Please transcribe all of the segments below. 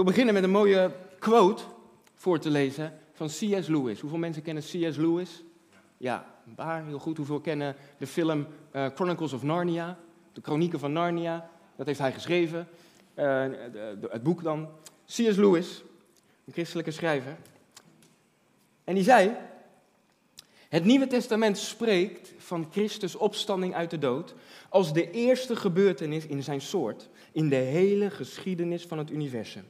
Wil beginnen met een mooie quote voor te lezen van C.S. Lewis. Hoeveel mensen kennen C.S. Lewis? Ja, een paar, heel goed. Hoeveel kennen de film uh, Chronicles of Narnia? De Chronieken van Narnia. Dat heeft hij geschreven. De, het boek dan. C.S. Lewis, een christelijke schrijver. En die zei: Het Nieuwe Testament spreekt van Christus' opstanding uit de dood als de eerste gebeurtenis in zijn soort in de hele geschiedenis van het universum.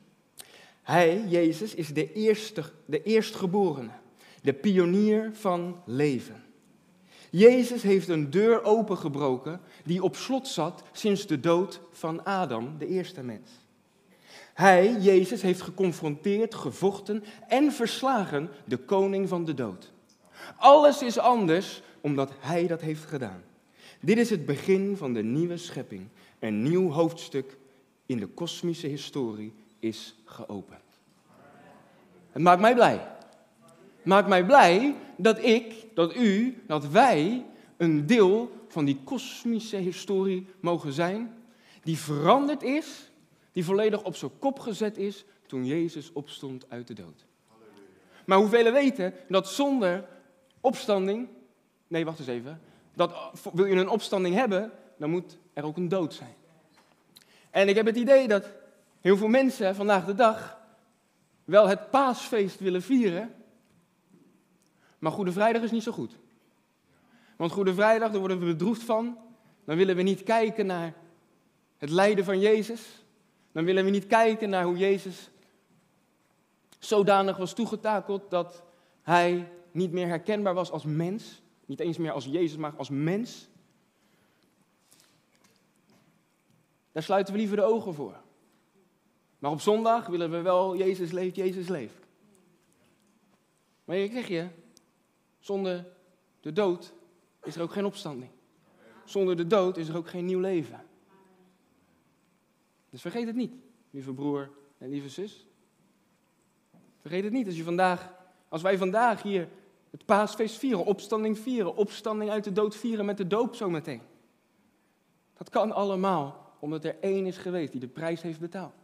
Hij, Jezus, is de, eerste, de eerstgeborene, de pionier van leven. Jezus heeft een deur opengebroken die op slot zat sinds de dood van Adam, de eerste mens. Hij, Jezus, heeft geconfronteerd, gevochten en verslagen de koning van de dood. Alles is anders omdat hij dat heeft gedaan. Dit is het begin van de nieuwe schepping. Een nieuw hoofdstuk in de kosmische historie is geopend. Het maakt mij blij. Maakt mij blij dat ik, dat u, dat wij een deel van die kosmische historie mogen zijn, die veranderd is, die volledig op zijn kop gezet is toen Jezus opstond uit de dood. Maar hoeveel weten dat zonder opstanding, nee wacht eens even, dat wil je een opstanding hebben, dan moet er ook een dood zijn. En ik heb het idee dat heel veel mensen vandaag de dag wel het paasfeest willen vieren, maar Goede Vrijdag is niet zo goed. Want Goede Vrijdag, daar worden we bedroefd van. Dan willen we niet kijken naar het lijden van Jezus. Dan willen we niet kijken naar hoe Jezus zodanig was toegetakeld dat hij niet meer herkenbaar was als mens. Niet eens meer als Jezus, maar als mens. Daar sluiten we liever de ogen voor. Maar op zondag willen we wel Jezus leeft, Jezus leeft. Maar je krijg je, zonder de dood is er ook geen opstanding. Zonder de dood is er ook geen nieuw leven. Dus vergeet het niet, lieve broer en lieve zus. Vergeet het niet als, je vandaag, als wij vandaag hier het paasfeest vieren, opstanding vieren, opstanding uit de dood vieren met de doop zometeen. Dat kan allemaal omdat er één is geweest die de prijs heeft betaald.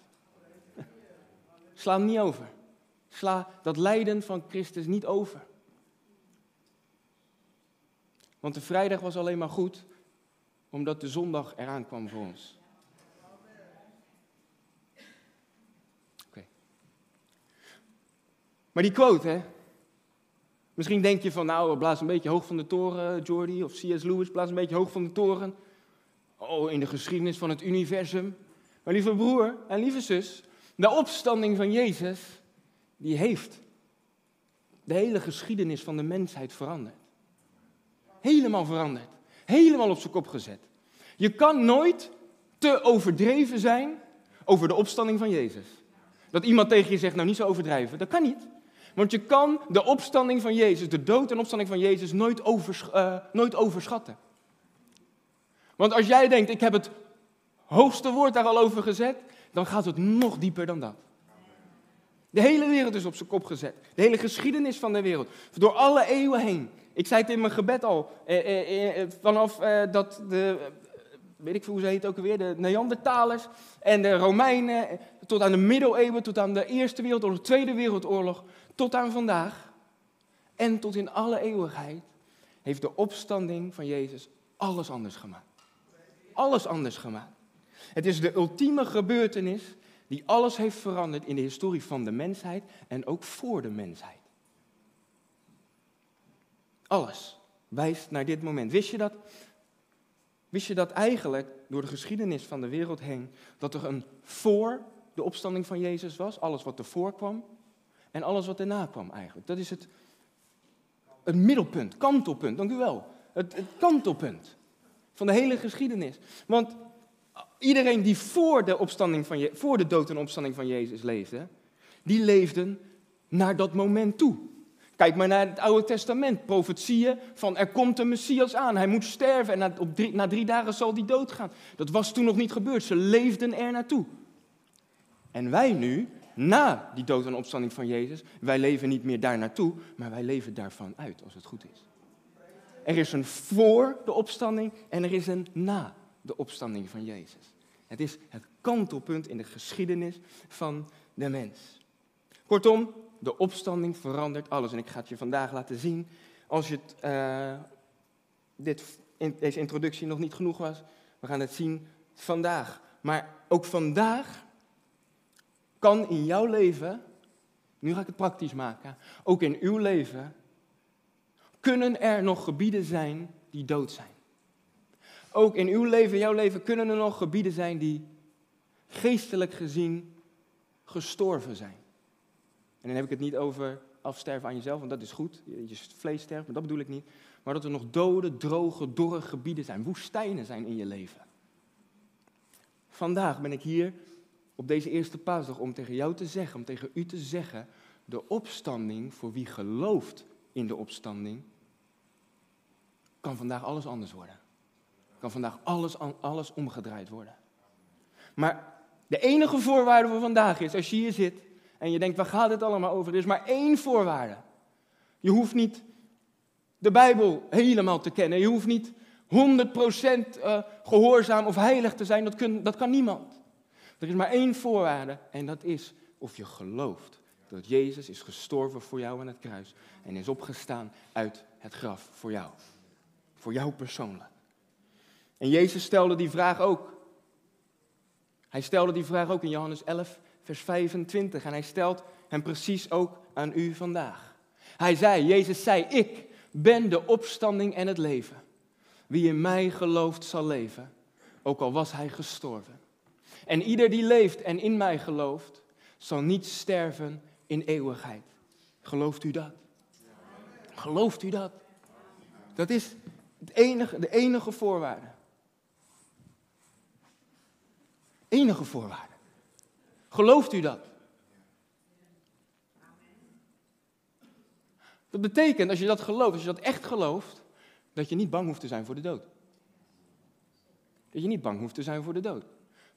Sla hem niet over. Sla dat lijden van Christus niet over. Want de vrijdag was alleen maar goed omdat de zondag eraan kwam voor ons. Oké. Maar die quote, hè. Misschien denk je van, nou, blaas een beetje hoog van de toren, Jordi, of C.S. Lewis, blaas een beetje hoog van de toren. Oh, in de geschiedenis van het universum. Maar lieve broer en lieve zus, de opstanding van Jezus, die heeft de hele geschiedenis van de mensheid veranderd. Helemaal veranderd. Helemaal op zijn kop gezet. Je kan nooit te overdreven zijn over de opstanding van Jezus. Dat iemand tegen je zegt, nou niet zo overdrijven, dat kan niet. Want je kan de opstanding van Jezus, de dood en opstanding van Jezus, nooit, uh, nooit overschatten. Want als jij denkt, ik heb het hoogste woord daar al over gezet, dan gaat het nog dieper dan dat. De hele wereld is op zijn kop gezet. De hele geschiedenis van de wereld. Door alle eeuwen heen. Ik zei het in mijn gebed al. Eh, eh, eh, vanaf eh, dat de, weet ik hoe ze heet ook alweer, de Neandertalers en de Romeinen. Tot aan de middeleeuwen, tot aan de Eerste Wereldoorlog, Tweede Wereldoorlog. Tot aan vandaag. En tot in alle eeuwigheid heeft de opstanding van Jezus alles anders gemaakt alles anders gemaakt. Het is de ultieme gebeurtenis die alles heeft veranderd in de historie van de mensheid en ook voor de mensheid. Alles wijst naar dit moment. Wist je dat? Wist je dat eigenlijk door de geschiedenis van de wereld heen, dat er een voor de opstanding van Jezus was, alles wat ervoor kwam en alles wat erna kwam eigenlijk. Dat is het, het middelpunt, kantelpunt, dank u wel. Het, het kantelpunt van de hele geschiedenis. Want iedereen die voor de, opstanding van je, voor de dood en opstanding van Jezus leefde, die leefden naar dat moment toe. Kijk maar naar het Oude Testament, profetieën van er komt een Messias aan, hij moet sterven en na, op drie, na drie dagen zal hij doodgaan. Dat was toen nog niet gebeurd, ze leefden er naartoe. En wij nu, na die dood en opstanding van Jezus, wij leven niet meer daar naartoe, maar wij leven daarvan uit, als het goed is. Er is een voor de opstanding en er is een na de opstanding van Jezus. Het is het kantelpunt in de geschiedenis van de mens. Kortom, de opstanding verandert alles. En ik ga het je vandaag laten zien. Als je het, uh, dit, deze introductie nog niet genoeg was, we gaan het zien vandaag. Maar ook vandaag kan in jouw leven, nu ga ik het praktisch maken, ook in uw leven, kunnen er nog gebieden zijn die dood zijn. Ook in uw leven, jouw leven, kunnen er nog gebieden zijn die geestelijk gezien gestorven zijn. En dan heb ik het niet over afsterven aan jezelf, want dat is goed. Je vlees sterft, maar dat bedoel ik niet. Maar dat er nog dode, droge, dorre gebieden zijn, woestijnen zijn in je leven. Vandaag ben ik hier op deze eerste paasdag om tegen jou te zeggen, om tegen u te zeggen, de opstanding voor wie gelooft in de opstanding, kan vandaag alles anders worden. Kan vandaag alles, alles omgedraaid worden. Maar de enige voorwaarde voor vandaag is, als je hier zit en je denkt, waar gaat het allemaal over? Er is maar één voorwaarde. Je hoeft niet de Bijbel helemaal te kennen. Je hoeft niet 100% eh, gehoorzaam of heilig te zijn. Dat, dat kan niemand. Er is maar één voorwaarde en dat is of je gelooft dat Jezus is gestorven voor jou aan het kruis en is opgestaan uit het graf voor jou. Voor jou persoonlijk. En Jezus stelde die vraag ook. Hij stelde die vraag ook in Johannes 11, vers 25. En hij stelt hem precies ook aan u vandaag. Hij zei, Jezus zei, ik ben de opstanding en het leven. Wie in mij gelooft zal leven, ook al was hij gestorven. En ieder die leeft en in mij gelooft, zal niet sterven in eeuwigheid. Gelooft u dat? Gelooft u dat? Dat is het enige, de enige voorwaarde. Enige voorwaarde. Gelooft u dat? Dat betekent, als je dat gelooft, als je dat echt gelooft, dat je niet bang hoeft te zijn voor de dood. Dat je niet bang hoeft te zijn voor de dood.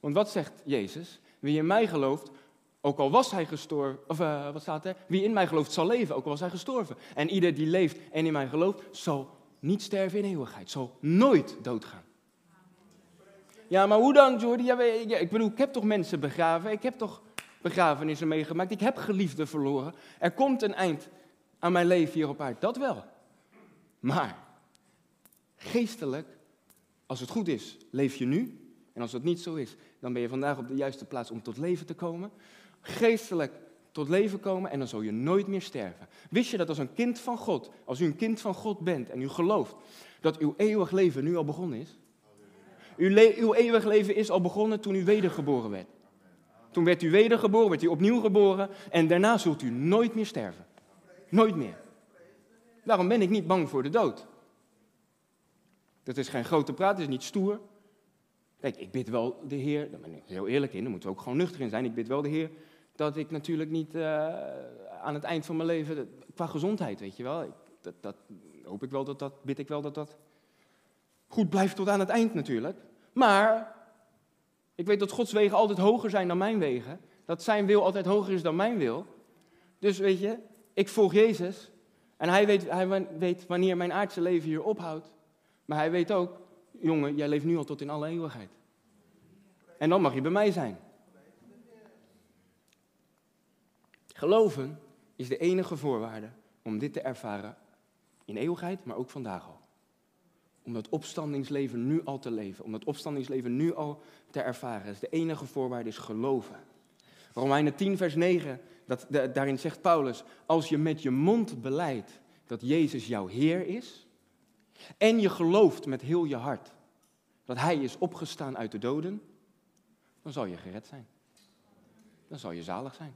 Want wat zegt Jezus? Wie in mij gelooft, ook al was hij gestorven, of uh, wat staat er? Wie in mij gelooft zal leven, ook al was hij gestorven. En ieder die leeft en in mij gelooft, zal niet sterven in eeuwigheid, zal nooit doodgaan. Ja, maar hoe dan, Jordi? Ik bedoel, ik heb toch mensen begraven, ik heb toch begrafenissen meegemaakt, ik heb geliefden verloren. Er komt een eind aan mijn leven hier op aarde, dat wel. Maar geestelijk, als het goed is, leef je nu. En als dat niet zo is, dan ben je vandaag op de juiste plaats om tot leven te komen. Geestelijk tot leven komen en dan zul je nooit meer sterven. Wist je dat als een kind van God, als u een kind van God bent en u gelooft dat uw eeuwig leven nu al begonnen is? Uw, uw eeuwig leven is al begonnen toen u wedergeboren werd. Toen werd u wedergeboren, werd u opnieuw geboren en daarna zult u nooit meer sterven. Nooit meer. Daarom ben ik niet bang voor de dood. Dat is geen grote praat, het is niet stoer. Kijk, ik bid wel de Heer, daar ben ik heel eerlijk in, daar moeten we ook gewoon nuchter in zijn. Ik bid wel de Heer dat ik natuurlijk niet uh, aan het eind van mijn leven, qua gezondheid, weet je wel, ik, dat, dat, hoop ik wel dat dat, bid ik wel dat dat goed blijft tot aan het eind natuurlijk. Maar ik weet dat Gods wegen altijd hoger zijn dan mijn wegen. Dat zijn wil altijd hoger is dan mijn wil. Dus weet je, ik volg Jezus. En hij weet, hij weet wanneer mijn aardse leven hier ophoudt. Maar hij weet ook, jongen, jij leeft nu al tot in alle eeuwigheid. En dan mag je bij mij zijn. Geloven is de enige voorwaarde om dit te ervaren in eeuwigheid, maar ook vandaag al. Om dat opstandingsleven nu al te leven, om dat opstandingsleven nu al te ervaren. de enige voorwaarde is geloven. Romeinen 10, vers 9, dat, daarin zegt Paulus, als je met je mond beleidt dat Jezus jouw Heer is, en je gelooft met heel je hart dat Hij is opgestaan uit de doden, dan zal je gered zijn. Dan zal je zalig zijn.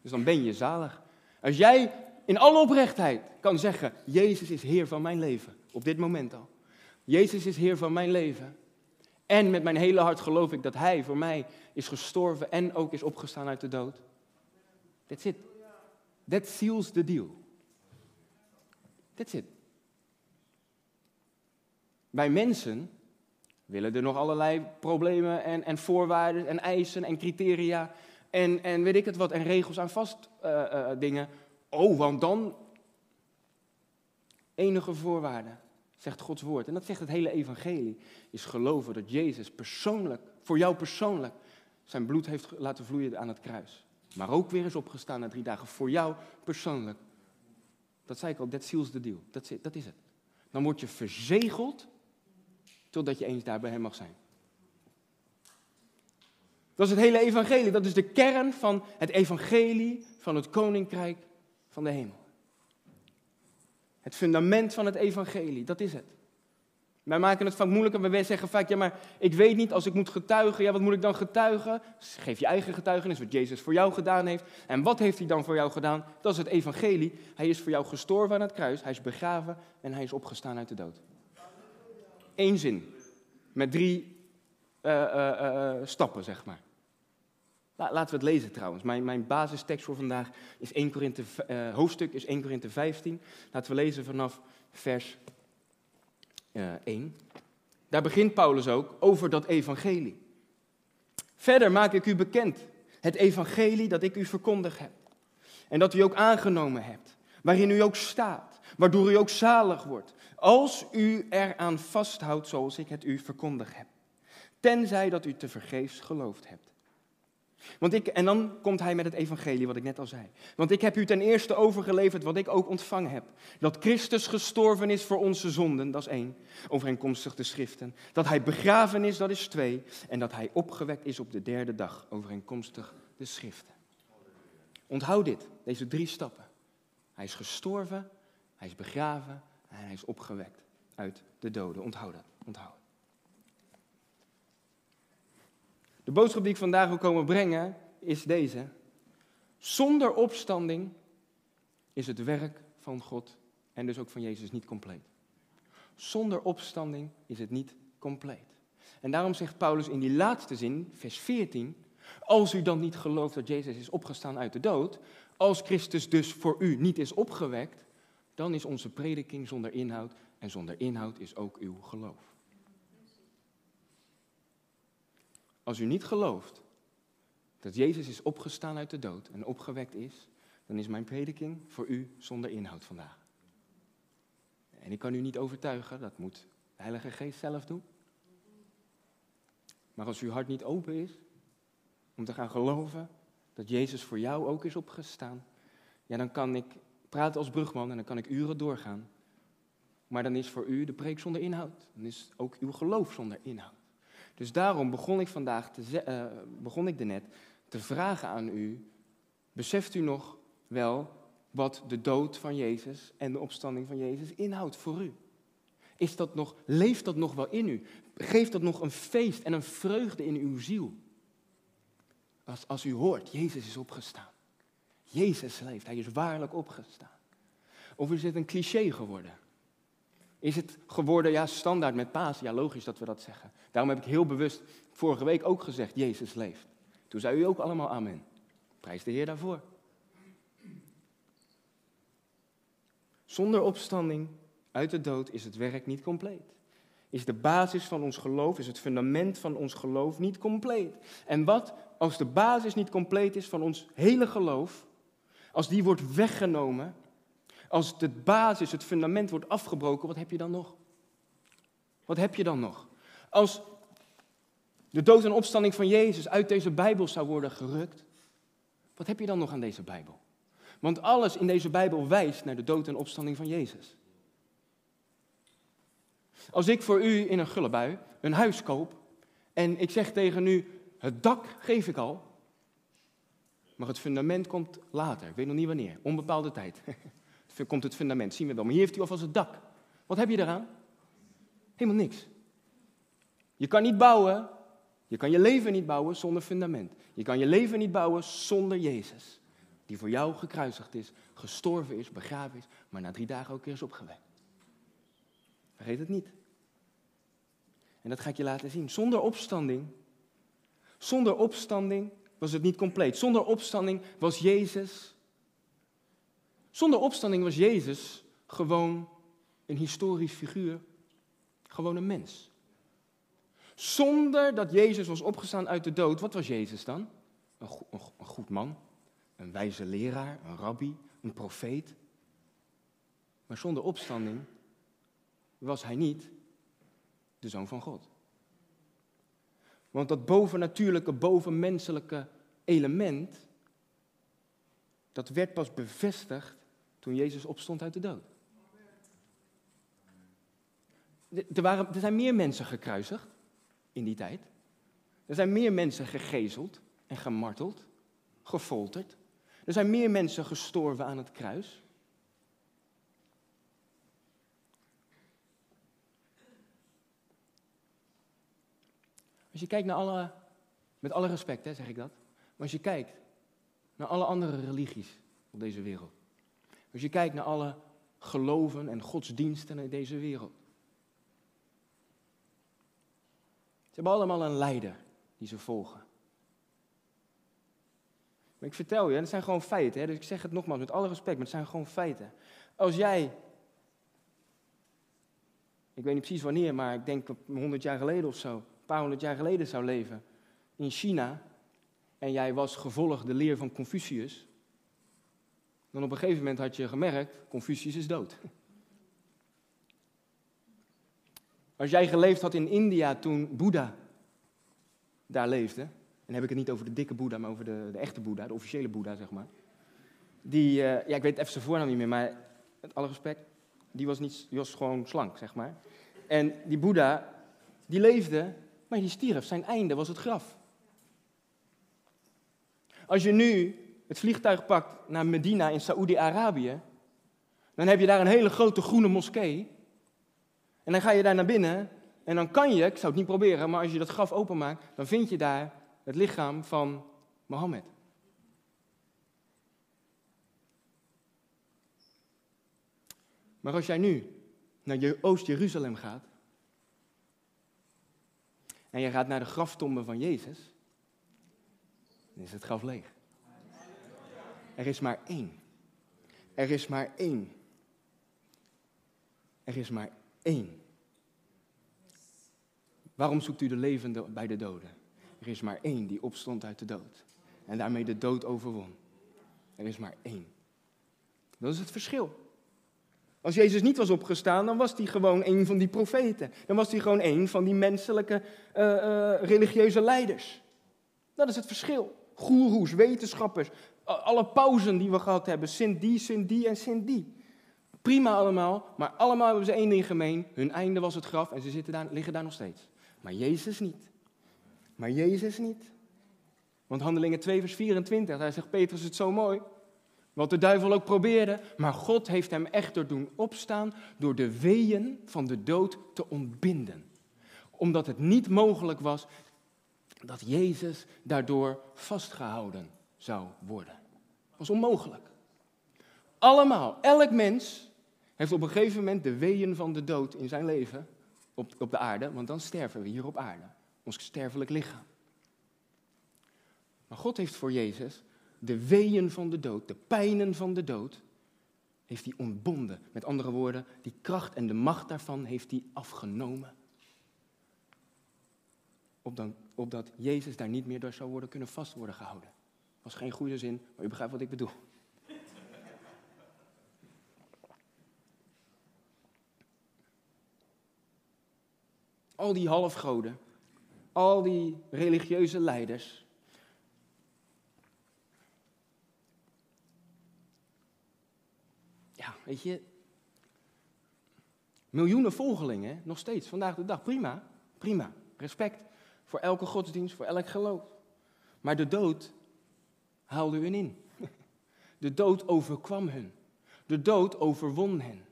Dus dan ben je zalig. Als jij in alle oprechtheid kan zeggen, Jezus is Heer van mijn leven, op dit moment al. Jezus is Heer van mijn leven. En met mijn hele hart geloof ik dat Hij voor mij is gestorven en ook is opgestaan uit de dood. That's it. That seals the deal. That's it. Bij mensen willen er nog allerlei problemen en, en voorwaarden en eisen en criteria en, en weet ik het wat, en regels aan vast uh, uh, dingen. Oh, want dan enige voorwaarde, zegt Gods woord. En dat zegt het hele evangelie, is geloven dat Jezus persoonlijk voor jou persoonlijk, zijn bloed heeft laten vloeien aan het kruis. Maar ook weer is opgestaan na drie dagen voor jou persoonlijk. Dat zei ik al, that seals the deal. Dat dat is het. Dan word je verzegeld totdat je eens daar bij hem mag zijn. Dat is het hele evangelie. Dat is de kern van het evangelie van het koninkrijk van de hemel. Het fundament van het evangelie, dat is het. Wij maken het vaak moeilijker. Wij zeggen vaak, ja maar ik weet niet, als ik moet getuigen, ja wat moet ik dan getuigen? Geef je eigen getuigenis, wat Jezus voor jou gedaan heeft. En wat heeft hij dan voor jou gedaan? Dat is het evangelie. Hij is voor jou gestorven aan het kruis, hij is begraven en hij is opgestaan uit de dood. Eén zin, met drie uh, uh, uh, stappen, zeg maar. Laten we het lezen trouwens. Mijn, mijn basistekst voor vandaag is 1 Korinthe, uh, hoofdstuk is 1 Korinthe 15. Laten we lezen vanaf vers uh, 1. Daar begint Paulus ook over dat evangelie. Verder maak ik u bekend het evangelie dat ik u verkondigd heb. En dat u ook aangenomen hebt. Waarin u ook staat. Waardoor u ook zalig wordt. Als u eraan vasthoudt zoals ik het u verkondigd heb. Tenzij dat u te vergeefs geloofd hebt. Want ik, en dan komt hij met het evangelie, wat ik net al zei. Want ik heb u ten eerste overgeleverd wat ik ook ontvangen heb. Dat Christus gestorven is voor onze zonden, dat is één, overeenkomstig de schriften. Dat hij begraven is, dat is twee. En dat hij opgewekt is op de derde dag, overeenkomstig de schriften. Onthoud dit, deze drie stappen. Hij is gestorven, hij is begraven en hij is opgewekt uit de doden. Onthoud dat, onthoud. De boodschap die ik vandaag wil komen brengen is deze. Zonder opstanding is het werk van God en dus ook van Jezus niet compleet. Zonder opstanding is het niet compleet. En daarom zegt Paulus in die laatste zin, vers 14, als u dan niet gelooft dat Jezus is opgestaan uit de dood, als Christus dus voor u niet is opgewekt, dan is onze prediking zonder inhoud en zonder inhoud is ook uw geloof. Als u niet gelooft dat Jezus is opgestaan uit de dood en opgewekt is, dan is mijn prediking voor u zonder inhoud vandaag. En ik kan u niet overtuigen, dat moet de Heilige Geest zelf doen. Maar als uw hart niet open is om te gaan geloven dat Jezus voor jou ook is opgestaan, ja, dan kan ik praten als brugman en dan kan ik uren doorgaan. Maar dan is voor u de preek zonder inhoud. Dan is ook uw geloof zonder inhoud. Dus daarom begon ik vandaag, te, uh, begon ik net te vragen aan u, beseft u nog wel wat de dood van Jezus en de opstanding van Jezus inhoudt voor u? Is dat nog, leeft dat nog wel in u? Geeft dat nog een feest en een vreugde in uw ziel? Als, als u hoort, Jezus is opgestaan. Jezus leeft, hij is waarlijk opgestaan. Of is het een cliché geworden? Is het geworden, ja, standaard met paas? Ja, logisch dat we dat zeggen. Daarom heb ik heel bewust vorige week ook gezegd, Jezus leeft. Toen zei u ook allemaal amen. Prijs de Heer daarvoor. Zonder opstanding uit de dood is het werk niet compleet. Is de basis van ons geloof, is het fundament van ons geloof niet compleet. En wat als de basis niet compleet is van ons hele geloof, als die wordt weggenomen, als de basis, het fundament wordt afgebroken, wat heb je dan nog? Wat heb je dan nog? Als de dood en opstanding van Jezus uit deze Bijbel zou worden gerukt, wat heb je dan nog aan deze Bijbel? Want alles in deze Bijbel wijst naar de dood en opstanding van Jezus. Als ik voor u in een gullebui een huis koop en ik zeg tegen u, het dak geef ik al, maar het fundament komt later, ik weet nog niet wanneer, onbepaalde tijd. komt het fundament, zien we wel. Maar hier heeft u alvast het dak. Wat heb je eraan? Helemaal niks. Je kan niet bouwen, je kan je leven niet bouwen zonder fundament. Je kan je leven niet bouwen zonder Jezus. Die voor jou gekruisigd is, gestorven is, begraven is, maar na drie dagen ook weer is opgewekt. Vergeet het niet. En dat ga ik je laten zien. Zonder opstanding, zonder opstanding was het niet compleet. Zonder opstanding was Jezus zonder opstanding was Jezus gewoon een historisch figuur, gewoon een mens. Zonder dat Jezus was opgestaan uit de dood, wat was Jezus dan? Een, een, goed man, een wijze leraar, een rabbi, een profeet. Maar zonder opstanding was hij niet de zoon van God. Want dat bovennatuurlijke, bovenmenselijke element, dat werd pas bevestigd toen Jezus opstond uit de dood. Er, waren, er zijn meer mensen gekruisigd in die tijd. Er zijn meer mensen gegezeld en gemarteld, gefolterd. Er zijn meer mensen gestorven aan het kruis. Als je kijkt naar alle, met alle respect hè, zeg ik dat, maar als je kijkt naar alle andere religies op deze wereld, als je kijkt naar alle geloven en godsdiensten in deze wereld, ze hebben allemaal een leider die ze volgen. Maar ik vertel je, het zijn gewoon feiten, hè, dus ik zeg het nogmaals met alle respect, maar het zijn gewoon feiten. Als jij ik weet niet precies wanneer, maar ik denk 100 jaar geleden of zo, paar honderd jaar geleden zou leven in China en jij was gevolgd de leer van Confucius, dan op een gegeven moment had je gemerkt, Confucius is dood. Als jij geleefd had in India toen Boeddha daar leefde, en heb ik het niet over de dikke Boeddha, maar over de, de echte Boeddha, de officiële Boeddha, zeg maar. Die, uh, ja, ik weet even zijn voornaam niet meer, maar met alle respect, die was, niet, die was gewoon slank, zeg maar. En die Boeddha, die leefde maar die stierf. Zijn einde was het graf. Als je nu het vliegtuig pakt naar Medina in Saoedi-Arabië, dan heb je daar een hele grote groene moskee. En dan ga je daar naar binnen en dan kan je, ik zou het niet proberen, maar als je dat graf openmaakt, dan vind je daar het lichaam van Mohammed. Maar als jij nu naar Oost-Jeruzalem gaat, en je gaat naar de graftombe van Jezus, dan is het graf leeg. Er is maar één. Er is maar één. Er is maar één. Waarom zoekt u de levende bij de doden? Er is maar één die opstond uit de dood. En daarmee de dood overwon. Er is maar één. Dat is het verschil. Als Jezus niet was opgestaan, dan was hij gewoon een van die profeten. Dan was hij gewoon een van die menselijke uh, uh, religieuze leiders. Dat is het verschil. Goeroes, wetenschappers, alle pauzen die we gehad hebben, sint die, sint die en sint die. Prima allemaal, maar allemaal hebben ze één ding gemeen. Hun einde was het graf en ze zitten daar, liggen daar nog steeds. Maar Jezus niet. Maar Jezus niet. Want Handelingen 2 vers 24, daar zegt Petrus het zo mooi. Wat de duivel ook probeerde, maar God heeft hem echter doen opstaan door de weeën van de dood te ontbinden. Omdat het niet mogelijk was dat Jezus daardoor vastgehouden zou worden. Dat was onmogelijk. Allemaal, elk mens heeft op een gegeven moment de weeën van de dood in zijn leven op, op de aarde, want dan sterven we hier op aarde, ons sterfelijk lichaam. Maar God heeft voor Jezus de weeën van de dood, de pijnen van de dood, heeft hij ontbonden. Met andere woorden, die kracht en de macht daarvan heeft hij afgenomen. Opdat, opdat Jezus daar niet meer door zou worden kunnen vast worden gehouden. Was geen goede zin, maar u begrijpt wat ik bedoel. Al die halfgoden, al die religieuze leiders, ja, weet je, miljoenen volgelingen, nog steeds, vandaag de dag, prima, prima. Respect voor elke godsdienst, voor elk geloof. Maar de dood haalde hun in. De dood overkwam hun. De dood overwon hen.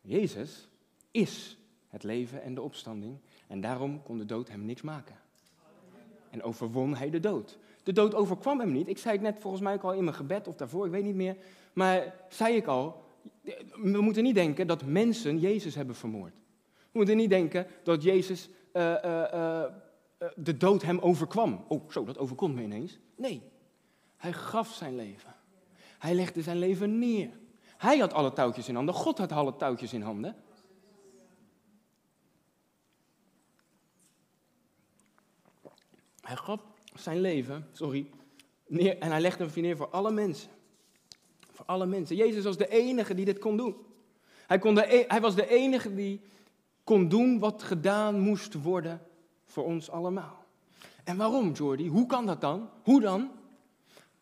Jezus is het leven en de opstanding en daarom kon de dood hem niks maken. En overwon hij de dood. De dood overkwam hem niet. Ik zei het net volgens mij ook al in mijn gebed of daarvoor, ik weet niet meer. Maar zei ik al, we moeten niet denken dat mensen Jezus hebben vermoord. We moeten niet denken dat Jezus uh, uh, uh, de dood hem overkwam. Oh, zo, dat overkomt me ineens. Nee, hij gaf zijn leven. Hij legde zijn leven neer. Hij had alle touwtjes in handen. God had alle touwtjes in handen. Hij gaf zijn leven, sorry, neer en hij legde hem neer voor alle mensen. Voor alle mensen. Jezus was de enige die dit kon doen. Hij, kon de, e- hij was de enige die kon doen wat gedaan moest worden voor ons allemaal. En waarom, Jordi? Hoe kan dat dan? Hoe dan?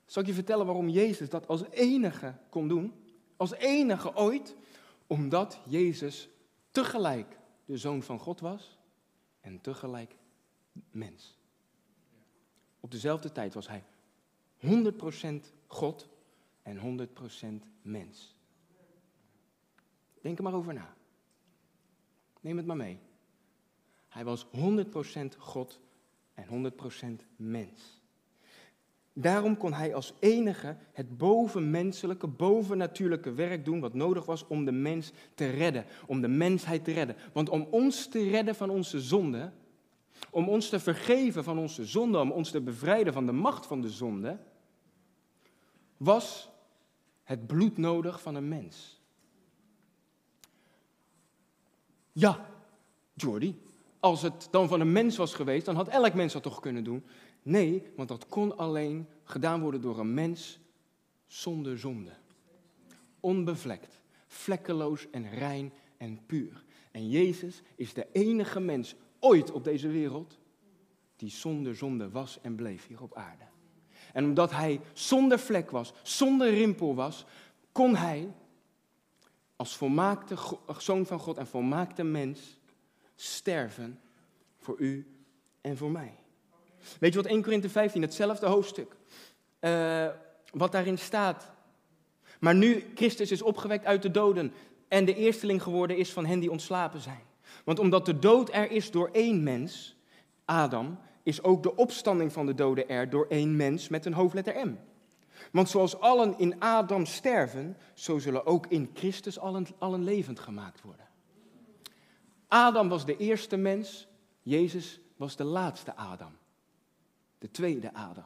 Zal ik je vertellen waarom Jezus dat als enige kon doen? Als enige ooit? Omdat Jezus tegelijk de zoon van God was en tegelijk mens. Op dezelfde tijd was hij 100% God en 100% mens. Denk er maar over na. Neem het maar mee. Hij was 100% God en 100% mens. Daarom kon hij als enige het bovenmenselijke, bovennatuurlijke werk doen wat nodig was om de mens te redden, om de mensheid te redden. Want om ons te redden van onze zonde, om ons te vergeven van onze zonde, om ons te bevrijden van de macht van de zonde, was het bloed nodig van een mens. Ja, Jordi, als het dan van een mens was geweest, dan had elk mens dat toch kunnen doen. Nee, want dat kon alleen gedaan worden door een mens zonder zonde. Onbevlekt, vlekkeloos en rein en puur. En Jezus is de enige mens ooit op deze wereld die zonder zonde was en bleef hier op aarde. En omdat hij zonder vlek was, zonder rimpel was, kon hij als volmaakte zoon van God en volmaakte mens sterven voor u en voor mij. Weet je wat 1 Korinthe 15, hetzelfde hoofdstuk, uh, wat daarin staat. Maar nu Christus is opgewekt uit de doden en de eersteling geworden is van hen die ontslapen zijn. Want omdat de dood er is door één mens, Adam, is ook de opstanding van de doden er door één mens met een hoofdletter M. Want zoals allen in Adam sterven, zo zullen ook in Christus allen, allen levend gemaakt worden. Adam was de eerste mens, Jezus was de laatste Adam. De tweede Adam.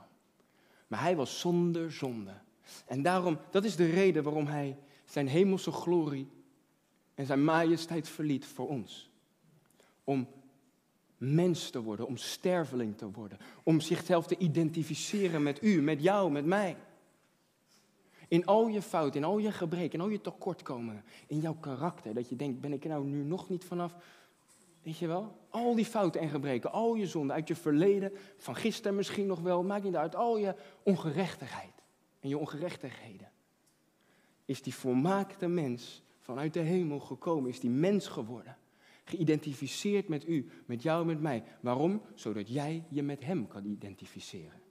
Maar hij was zonder zonde. En daarom, dat is de reden waarom hij zijn hemelse glorie en zijn majesteit verliet voor ons. Om mens te worden, om sterveling te worden, om zichzelf te identificeren met u, met jou, met mij. In al je fouten, in al je gebreken, in al je tekortkomingen, in jouw karakter, dat je denkt, ben ik er nou nu nog niet vanaf? Weet je wel? Al die fouten en gebreken, al je zonden uit je verleden, van gisteren misschien nog wel, maakt niet uit, al je ongerechtigheid en je ongerechtigheden. Is die volmaakte mens vanuit de hemel gekomen, is die mens geworden. Geïdentificeerd met u, met jou, met mij. Waarom? Zodat jij je met hem kan identificeren.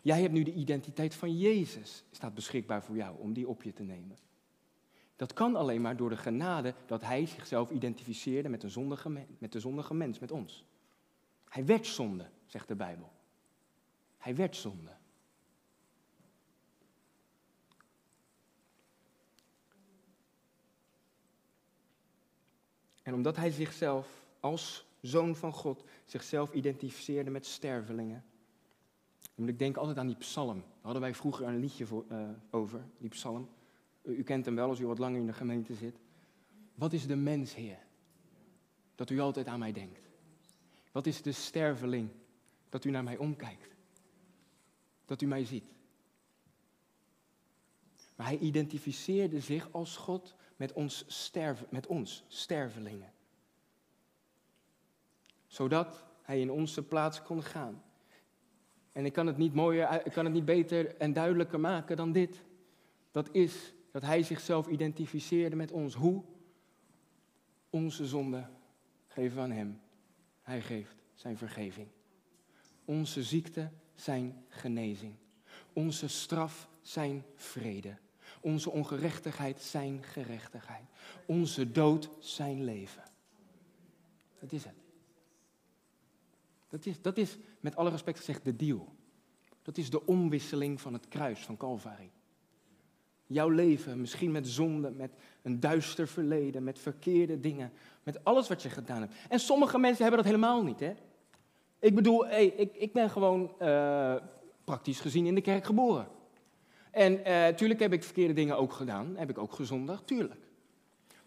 Jij hebt nu de identiteit van Jezus, staat beschikbaar voor jou om die op je te nemen. Dat kan alleen maar door de genade dat hij zichzelf identificeerde met, een zondige, met de zondige mens, met ons. Hij werd zonde, zegt de Bijbel. Hij werd zonde. En omdat hij zichzelf als zoon van God zichzelf identificeerde met stervelingen. Ik denk altijd aan die psalm. Daar hadden wij vroeger een liedje voor, uh, over, die psalm. U kent hem wel als u wat langer in de gemeente zit. Wat is de mens, Heer? Dat u altijd aan mij denkt. Wat is de sterveling? Dat u naar mij omkijkt. Dat u mij ziet. Maar hij identificeerde zich als God met ons, met ons stervelingen. Zodat hij in onze plaats kon gaan. En ik kan het niet mooier, ik kan het niet beter en duidelijker maken dan dit. Dat is dat hij zichzelf identificeerde met ons. Hoe? Onze zonde geven we aan hem. Hij geeft zijn vergeving. Onze ziekte zijn genezing. Onze straf zijn vrede. Onze ongerechtigheid zijn gerechtigheid. Onze dood zijn leven. Dat is het. Dat is, dat is met alle respect gezegd de deal. Dat is de omwisseling van het kruis van Calvary jouw leven, misschien met zonde, met een duister verleden, met verkeerde dingen, met alles wat je gedaan hebt. En sommige mensen hebben dat helemaal niet, hè? Ik bedoel, ik, ik ben gewoon uh, praktisch gezien in de kerk geboren. En uh, tuurlijk heb ik verkeerde dingen ook gedaan, heb ik ook gezondigd, tuurlijk.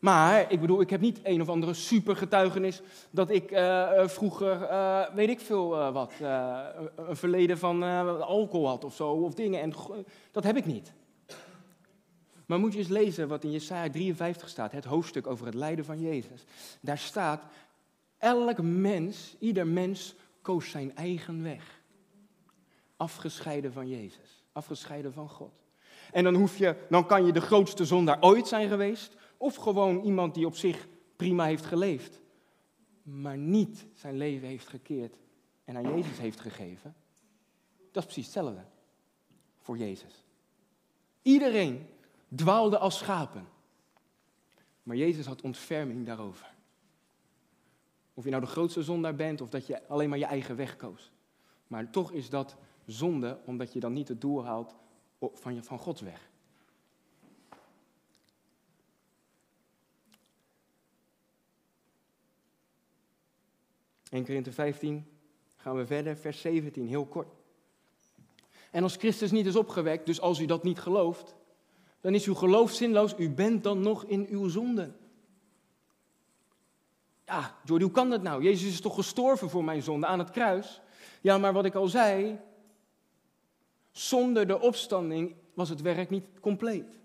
Maar ik bedoel, ik heb niet een of andere supergetuigenis dat ik uh, vroeger, weet ik veel wat, een verleden van alcohol had of zo, of dingen. En dat heb ik niet. Maar moet je eens lezen wat in Jesaja 53 staat, het hoofdstuk over het lijden van Jezus. Daar staat, Elk mens, ieder mens koos zijn eigen weg. Afgescheiden van Jezus, afgescheiden van God. En dan, hoef je, dan kan je de grootste zondaar ooit zijn geweest, of gewoon iemand die op zich prima heeft geleefd, maar niet zijn leven heeft gekeerd en aan Jezus heeft gegeven. Dat is precies hetzelfde voor Jezus. Iedereen dwaalde als schapen. Maar Jezus had ontferming daarover. Of je nou de grootste zondaar bent of dat je alleen maar je eigen weg koos. Maar toch is dat zonde omdat je dan niet het doel haalt van, van Gods weg. In Korinthe 15 gaan we verder, vers 17, heel kort. En als Christus niet is opgewekt, dus als u dat niet gelooft, dan is uw geloof zinloos. U bent dan nog in uw zonden. Ja, Jordi, hoe kan dat nou? Jezus is toch gestorven voor mijn zonde aan het kruis? Ja, maar wat ik al zei, zonder de opstanding was het werk niet compleet.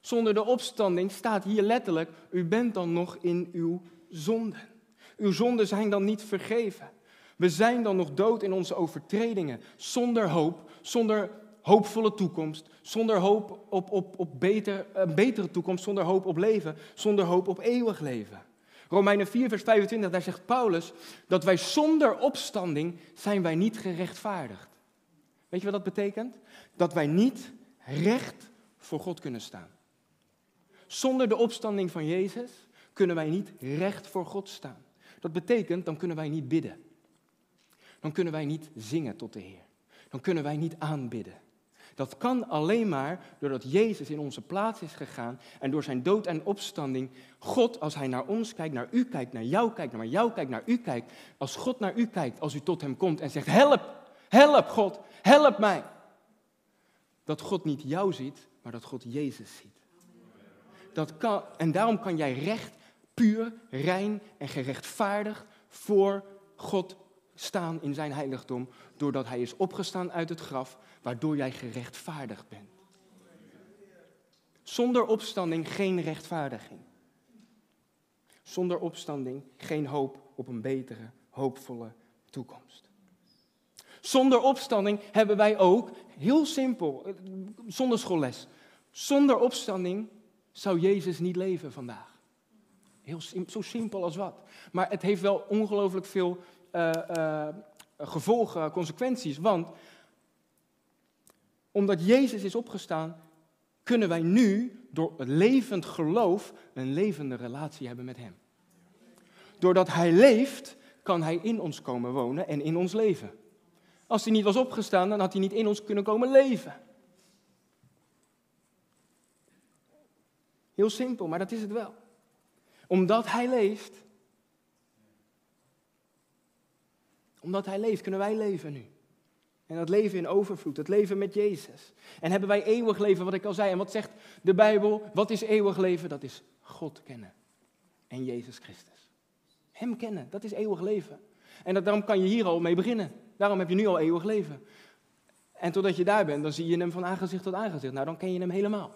Zonder de opstanding staat hier letterlijk, u bent dan nog in uw zonden. Uw zonden zijn dan niet vergeven. We zijn dan nog dood in onze overtredingen, zonder hoop, zonder hoopvolle toekomst, zonder hoop op, op, op beter, een betere toekomst, zonder hoop op leven, zonder hoop op eeuwig leven. Romeinen 4, vers 25, daar zegt Paulus dat wij zonder opstanding zijn wij niet gerechtvaardigd. Weet je wat dat betekent? Dat wij niet recht voor God kunnen staan. Zonder de opstanding van Jezus kunnen wij niet recht voor God staan. Dat betekent, dan kunnen wij niet bidden. Dan kunnen wij niet zingen tot de Heer. Dan kunnen wij niet aanbidden. Dat kan alleen maar doordat Jezus in onze plaats is gegaan en door zijn dood en opstanding God, als hij naar ons kijkt, naar u kijkt, naar jou kijkt, naar jou kijkt, naar u kijkt, als God naar u kijkt, als u tot hem komt en zegt, help, help God, help mij. Dat God niet jou ziet, maar dat God Jezus ziet. Dat kan, en daarom kan jij recht, puur, rein en gerechtvaardigd voor God staan in zijn heiligdom, doordat hij is opgestaan uit het graf, waardoor jij gerechtvaardigd bent. Zonder opstanding geen rechtvaardiging. Zonder opstanding geen hoop op een betere, hoopvolle toekomst. Zonder opstanding hebben wij ook, heel simpel, eh, zonder schoolles. Zonder opstanding zou Jezus niet leven vandaag. Heel zo simpel als wat. Maar het heeft wel ongelooflijk veel uh, uh, gevolgen, consequenties. Want omdat Jezus is opgestaan, kunnen wij nu door het levend geloof een levende relatie hebben met Hem. Doordat Hij leeft, kan Hij in ons komen wonen en in ons leven. Als Hij niet was opgestaan, dan had Hij niet in ons kunnen komen leven. Heel simpel, maar dat is het wel. Omdat Hij leeft, omdat Hij leeft, kunnen wij leven nu. En dat leven in overvloed, het leven met Jezus. En hebben wij eeuwig leven, wat ik al zei. En wat zegt de Bijbel? Wat is eeuwig leven? Dat is God kennen. En Jezus Christus. Hem kennen, dat is eeuwig leven. En dat, daarom kan je hier al mee beginnen. Daarom heb je nu al eeuwig leven. En totdat je daar bent, dan zie je hem van aangezicht tot aangezicht. Nou, dan ken je hem helemaal.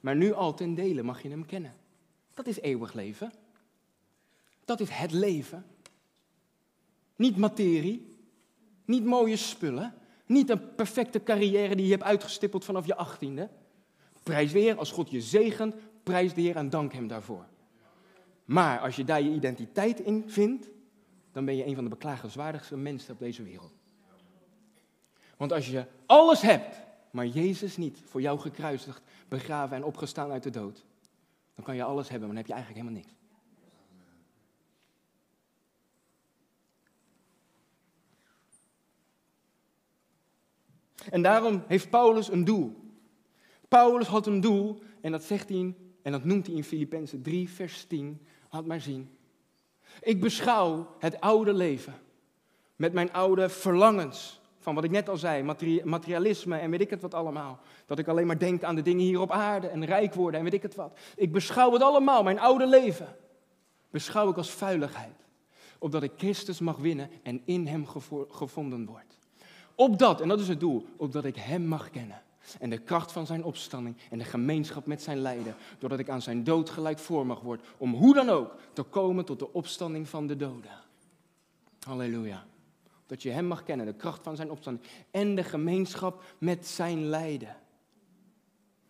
Maar nu al ten dele mag je hem kennen. Dat is eeuwig leven. Dat is het leven. Niet materie, niet mooie spullen, niet een perfecte carrière die je hebt uitgestippeld vanaf je achttiende. Prijs weer, als God je zegent, prijs de Heer en dank Hem daarvoor. Maar als je daar je identiteit in vindt, dan ben je een van de beklagenswaardigste mensen op deze wereld. Want als je alles hebt, maar Jezus niet voor jou gekruisigd, begraven en opgestaan uit de dood, dan kan je alles hebben, maar dan heb je eigenlijk helemaal niks. En daarom heeft Paulus een doel. Paulus had een doel en dat zegt hij en dat noemt hij in Filippenzen 3, vers 10. Laat maar zien. Ik beschouw het oude leven met mijn oude verlangens. Van wat ik net al zei, materialisme en weet ik het wat allemaal. Dat ik alleen maar denk aan de dingen hier op aarde en rijk worden en weet ik het wat. Ik beschouw het allemaal, mijn oude leven. Beschouw ik als vuiligheid. Opdat ik Christus mag winnen en in hem gevonden word. Opdat, en dat is het doel, opdat ik Hem mag kennen. en de kracht van zijn opstanding en de gemeenschap met zijn lijden, doordat ik aan zijn dood gelijkvormig word, om hoe dan ook te komen tot de opstanding van de doden. Halleluja. Dat je hem mag kennen, de kracht van zijn opstanding en de gemeenschap met zijn lijden.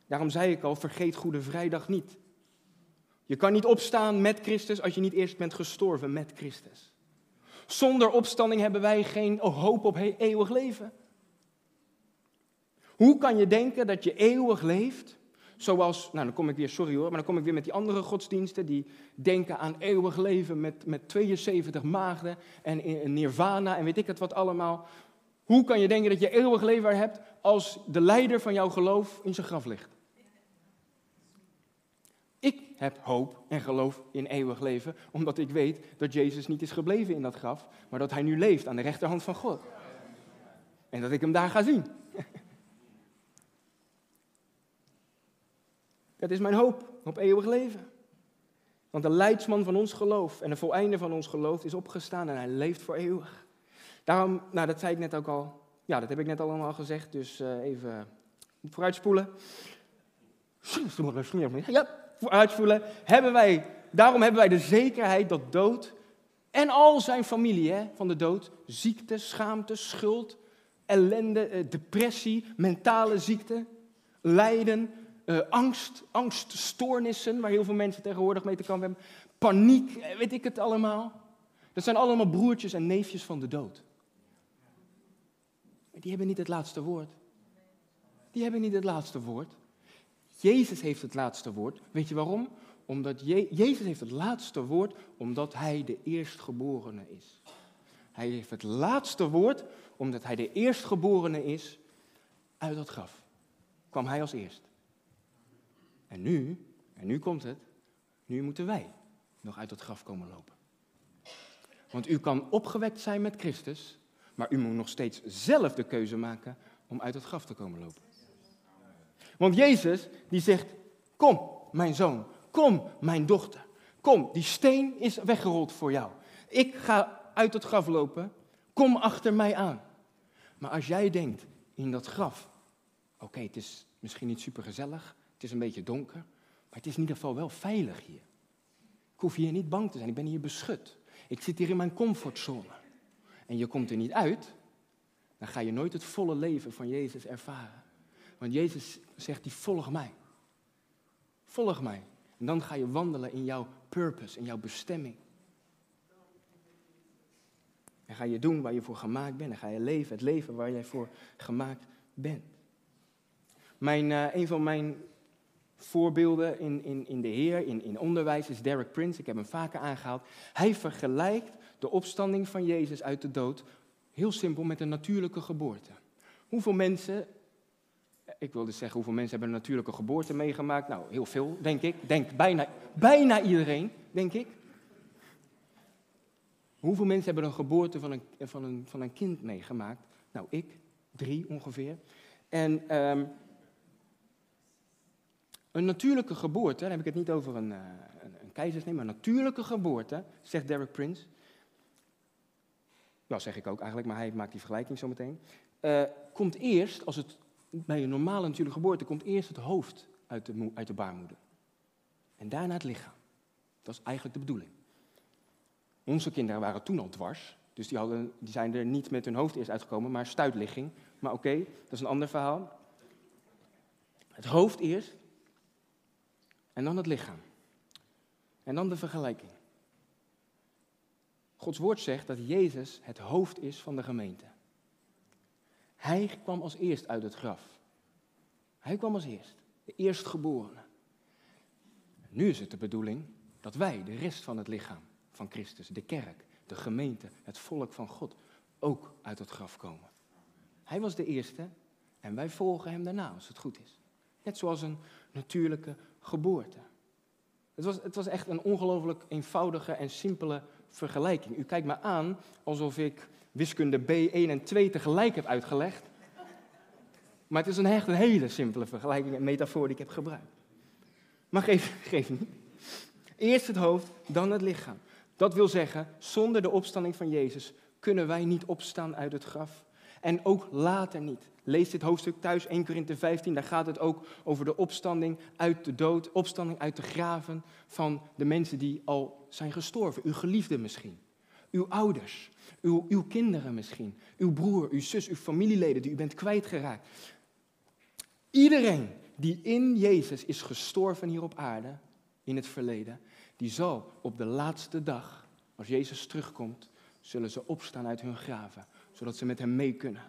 Daarom zei ik al, vergeet Goede Vrijdag niet. Je kan niet opstaan met Christus als je niet eerst bent gestorven met Christus. Zonder opstanding hebben wij geen hoop op eeuwig leven. Hoe kan je denken dat je eeuwig leeft? Zoals, nou dan kom ik weer, sorry hoor, maar dan kom ik weer met die andere godsdiensten die denken aan eeuwig leven met, met 72 maagden en nirvana en weet ik het wat allemaal. Hoe kan je denken dat je eeuwig leven hebt als de leider van jouw geloof in zijn graf ligt? Ik heb hoop en geloof in eeuwig leven, omdat ik weet dat Jezus niet is gebleven in dat graf, maar dat hij nu leeft aan de rechterhand van God. En dat ik hem daar ga zien. Dat is mijn hoop op eeuwig leven. Want de leidsman van ons geloof en de voleinde van ons geloof is opgestaan en hij leeft voor eeuwig. Daarom, nou dat zei ik net ook al, ja dat heb ik net allemaal gezegd, dus uh, even vooruitspoelen. Ja, vooruitspoelen. Hebben wij, daarom hebben wij de zekerheid dat dood en al zijn familie hè, van de dood, ziekte, schaamte, schuld, ellende, eh, depressie, mentale ziekte, lijden, uh, angst, angststoornissen, waar heel veel mensen tegenwoordig mee te kampen hebben, paniek, eh, weet ik het allemaal. Dat zijn allemaal broertjes en neefjes van de dood. Maar die hebben niet het laatste woord. Die hebben niet het laatste woord. Jezus heeft het laatste woord. Weet je waarom? Omdat Je Jezus heeft het laatste woord omdat hij de eerstgeborene is. Hij heeft het laatste woord omdat hij de eerstgeborene is uit dat graf. Kwam hij als eerst. En nu, en nu komt het, nu moeten wij nog uit het graf komen lopen. Want u kan opgewekt zijn met Christus, maar u moet nog steeds zelf de keuze maken om uit het graf te komen lopen. Want Jezus, die zegt, kom mijn zoon, kom mijn dochter, kom, die steen is weggerold voor jou. Ik ga uit het graf lopen, kom achter mij aan. Maar als jij denkt in dat graf, oké, het is misschien niet super gezellig, het is een beetje donker, maar het is in ieder geval wel veilig hier. Ik hoef hier niet bang te zijn, ik ben hier beschut. Ik zit hier in mijn comfortzone. En je komt er niet uit, dan ga je nooit het volle leven van Jezus ervaren. Want Jezus zegt, die volg mij. Volg mij. En dan ga je wandelen in jouw purpose, in jouw bestemming. En ga je doen waar je voor gemaakt bent. En ga je leven, het leven waar jij voor gemaakt bent. Mijn, uh, een van mijn voorbeelden in, in, in de Heer, in, in onderwijs, is Derek Prince. Ik heb hem vaker aangehaald. Hij vergelijkt de opstanding van Jezus uit de dood heel simpel met een natuurlijke geboorte. Hoeveel mensen, ik wilde zeggen hoeveel mensen hebben een natuurlijke geboorte meegemaakt? Nou, heel veel, denk ik. Denk bijna, bijna iedereen, denk ik. Hoeveel mensen hebben een geboorte van een, van een, van een kind meegemaakt? Nou, ik, drie ongeveer. En um, een natuurlijke geboorte, dan heb ik het niet over een, uh, een, een maar een natuurlijke geboorte, zegt Derek Prince. Ja, zeg ik ook eigenlijk, maar hij maakt die vergelijking zo meteen. Uh, komt eerst, als het bij een normale natuurlijke geboorte, komt eerst het hoofd uit de, uit de baarmoeder. En daarna het lichaam. Dat is eigenlijk de bedoeling. Onze kinderen waren toen al dwars, dus die, hadden, die zijn er niet met hun hoofd eerst uitgekomen, maar stuitligging. Maar oké, dat is een ander verhaal. Het hoofd eerst, en dan het lichaam. En dan de vergelijking. Gods woord zegt dat Jezus het hoofd is van de gemeente. Hij kwam als eerst uit het graf. Hij kwam als eerst, de eerstgeborene. Nu is het de bedoeling dat wij, de rest van het lichaam van Christus, de kerk, de gemeente, het volk van God, ook uit het graf komen. Hij was de eerste en wij volgen hem daarna als het goed is. Net zoals een natuurlijke geboorte. Het was, het was echt een ongelooflijk eenvoudige en simpele vergelijking. U kijkt me aan alsof ik wiskunde B1 en 2 tegelijk heb uitgelegd. Maar het is een echt een hele simpele vergelijking en metafoor die ik heb gebruikt. Maar geef, geef niet. Eerst het hoofd, dan het lichaam. Dat wil zeggen, zonder de opstanding van Jezus kunnen wij niet opstaan uit het graf. En ook later niet. Lees dit hoofdstuk thuis, 1 Korinthe 15, daar gaat het ook over de opstanding uit de dood, opstanding uit de graven van de mensen die al zijn gestorven. Uw geliefden misschien, uw ouders, uw, uw kinderen misschien, uw broer, uw zus, uw familieleden die u bent kwijtgeraakt. Iedereen die in Jezus is gestorven hier op aarde, in het verleden, die zal op de laatste dag, als Jezus terugkomt, zullen ze opstaan uit hun graven, zodat ze met hem mee kunnen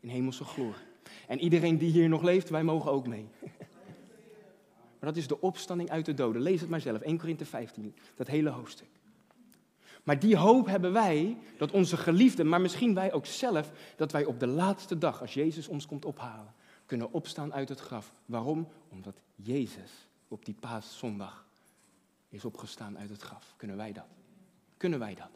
in hemelse glorie. En iedereen die hier nog leeft, wij mogen ook mee. Maar dat is de opstanding uit de doden. Lees het maar zelf, 1 Korinthe 15, dat hele hoofdstuk. Maar die hoop hebben wij, dat onze geliefden, maar misschien wij ook zelf, dat wij op de laatste dag, als Jezus ons komt ophalen, kunnen opstaan uit het graf. Waarom? Omdat Jezus op die paaszondag is opgestaan uit het graf. Kunnen wij dat? Kunnen wij dat?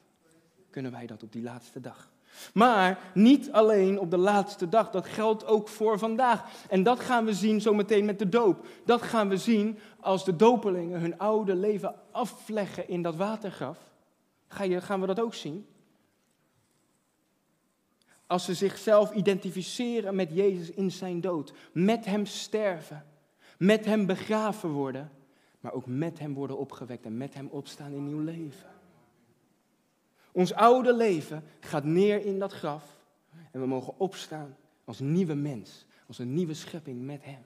Kunnen wij dat op die laatste dag? Maar niet alleen op de laatste dag, dat geldt ook voor vandaag. En dat gaan we zien zometeen met de doop. Dat gaan we zien als de dopelingen hun oude leven afleggen in dat watergraf. Gaan we dat ook zien? Als ze zichzelf identificeren met Jezus in zijn dood, met hem sterven, met hem begraven worden, maar ook met hem worden opgewekt en met hem opstaan in nieuw leven. Ons oude leven gaat neer in dat graf en we mogen opstaan als nieuwe mens, als een nieuwe schepping met Hem.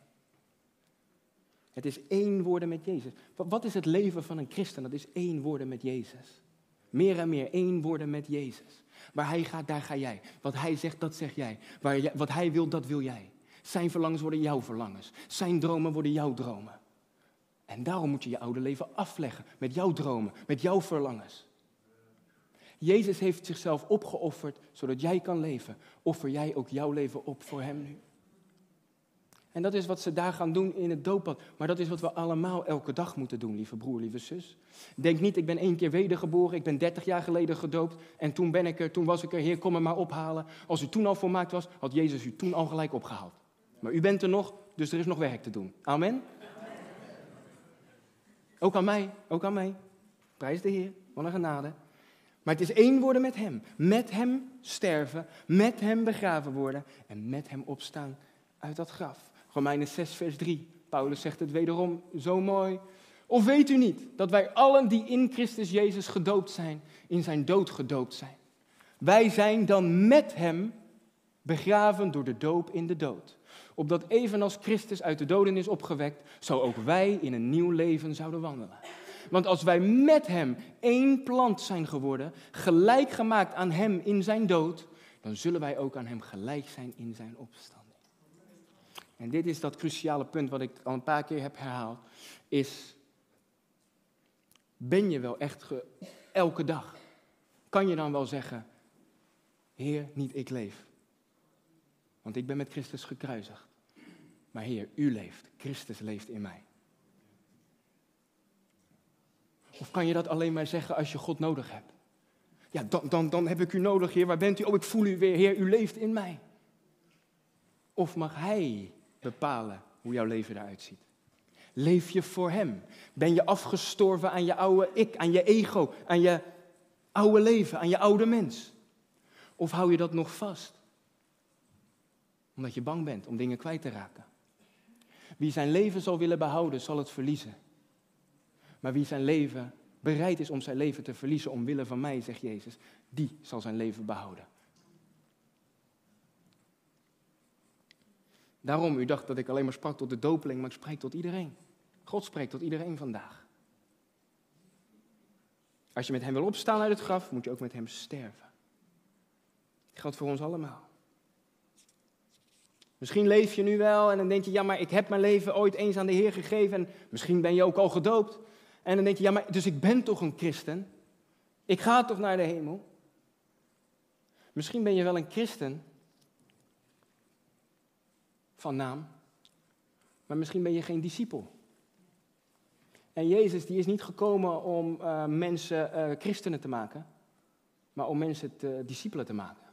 Het is één worden met Jezus. Wat is het leven van een christen? Dat is één worden met Jezus. Meer en meer één worden met Jezus. Waar Hij gaat, daar ga jij. Wat Hij zegt, dat zeg jij. Waar jij, wat Hij wil, dat wil jij. Zijn verlangens worden jouw verlangens. Zijn dromen worden jouw dromen. En daarom moet je je oude leven afleggen met jouw dromen, met jouw verlangens. Jezus heeft zichzelf opgeofferd zodat jij kan leven. Offer jij ook jouw leven op voor Hem nu? En dat is wat ze daar gaan doen in het doopbad. Maar dat is wat we allemaal elke dag moeten doen, lieve broer, lieve zus. Denk niet, ik ben één keer wedergeboren, ik ben 30 jaar geleden gedoopt en toen ben ik er, toen was ik er, Heer, kom me maar ophalen. Als u toen al volmaakt was, had Jezus u toen al gelijk opgehaald. Maar u bent er nog, dus er is nog werk te doen. Amen? Ook aan mij, ook aan mij. Prijs de Heer, wat een genade. Maar het is één worden met Hem. Met Hem sterven, met Hem begraven worden en met Hem opstaan uit dat graf. Romeinen 6, vers 3. Paulus zegt het wederom zo mooi. Of weet u niet dat wij allen die in Christus Jezus gedoopt zijn, in zijn dood gedoopt zijn? Wij zijn dan met Hem begraven door de doop in de dood. Opdat evenals Christus uit de doden is opgewekt, zo ook wij in een nieuw leven zouden wandelen. Want als wij met Hem één plant zijn geworden, gelijk gemaakt aan Hem in zijn dood, dan zullen wij ook aan Hem gelijk zijn in zijn opstanding. En dit is dat cruciale punt wat ik al een paar keer heb herhaald, is, ben je wel echt elke dag, kan je dan wel zeggen, Heer, niet ik leef, want ik ben met Christus gekruisigd. Maar Heer, U leeft, Christus leeft in mij. Of kan je dat alleen maar zeggen als je God nodig hebt? Ja, dan, dan, dan heb ik u nodig, Heer. Waar bent u? Oh, ik voel u weer, Heer. U leeft in mij. Of mag Hij bepalen hoe jouw leven eruit ziet? Leef je voor Hem? Ben je afgestorven aan je oude ik, aan je ego, aan je oude leven, aan je oude mens? Of hou je dat nog vast? Omdat je bang bent om dingen kwijt te raken. Wie zijn leven zal willen behouden, zal het verliezen. Maar wie zijn leven bereid is om zijn leven te verliezen omwille van mij, zegt Jezus, die zal zijn leven behouden. Daarom, u dacht dat ik alleen maar sprak tot de dopeling, maar ik spreek tot iedereen. God spreekt tot iedereen vandaag. Als je met hem wil opstaan uit het graf, moet je ook met hem sterven. Dat geldt voor ons allemaal. Misschien leef je nu wel en dan denk je, ja, maar ik heb mijn leven ooit eens aan de Heer gegeven en misschien ben je ook al gedoopt. En dan denk je, ja, maar dus ik ben toch een christen? Ik ga toch naar de hemel? Misschien ben je wel een christen van naam, maar misschien ben je geen discipel. En Jezus die is niet gekomen om uh, mensen uh, christenen te maken, maar om mensen te, discipelen te maken.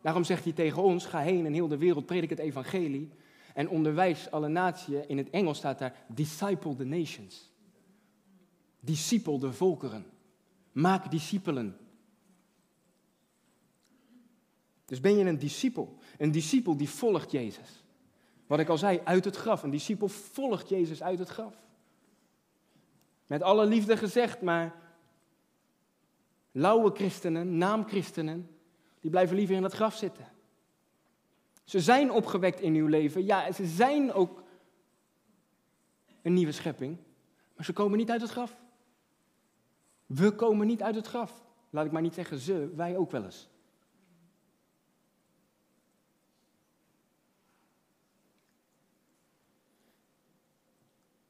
Daarom zegt hij tegen ons, ga heen in heel de wereld, predik het evangelie en onderwijs alle naties. In het Engels staat daar, disciple the nations. Discipel de volkeren. Maak discipelen. Dus ben je een discipel. Een discipel die volgt Jezus. Wat ik al zei, uit het graf. Een discipel volgt Jezus uit het graf. Met alle liefde gezegd, maar lauwe christenen, naamchristenen, die blijven liever in het graf zitten. Ze zijn opgewekt in uw leven. Ja, ze zijn ook een nieuwe schepping. Maar ze komen niet uit het graf. We komen niet uit het graf. Laat ik maar niet zeggen ze, wij ook wel eens.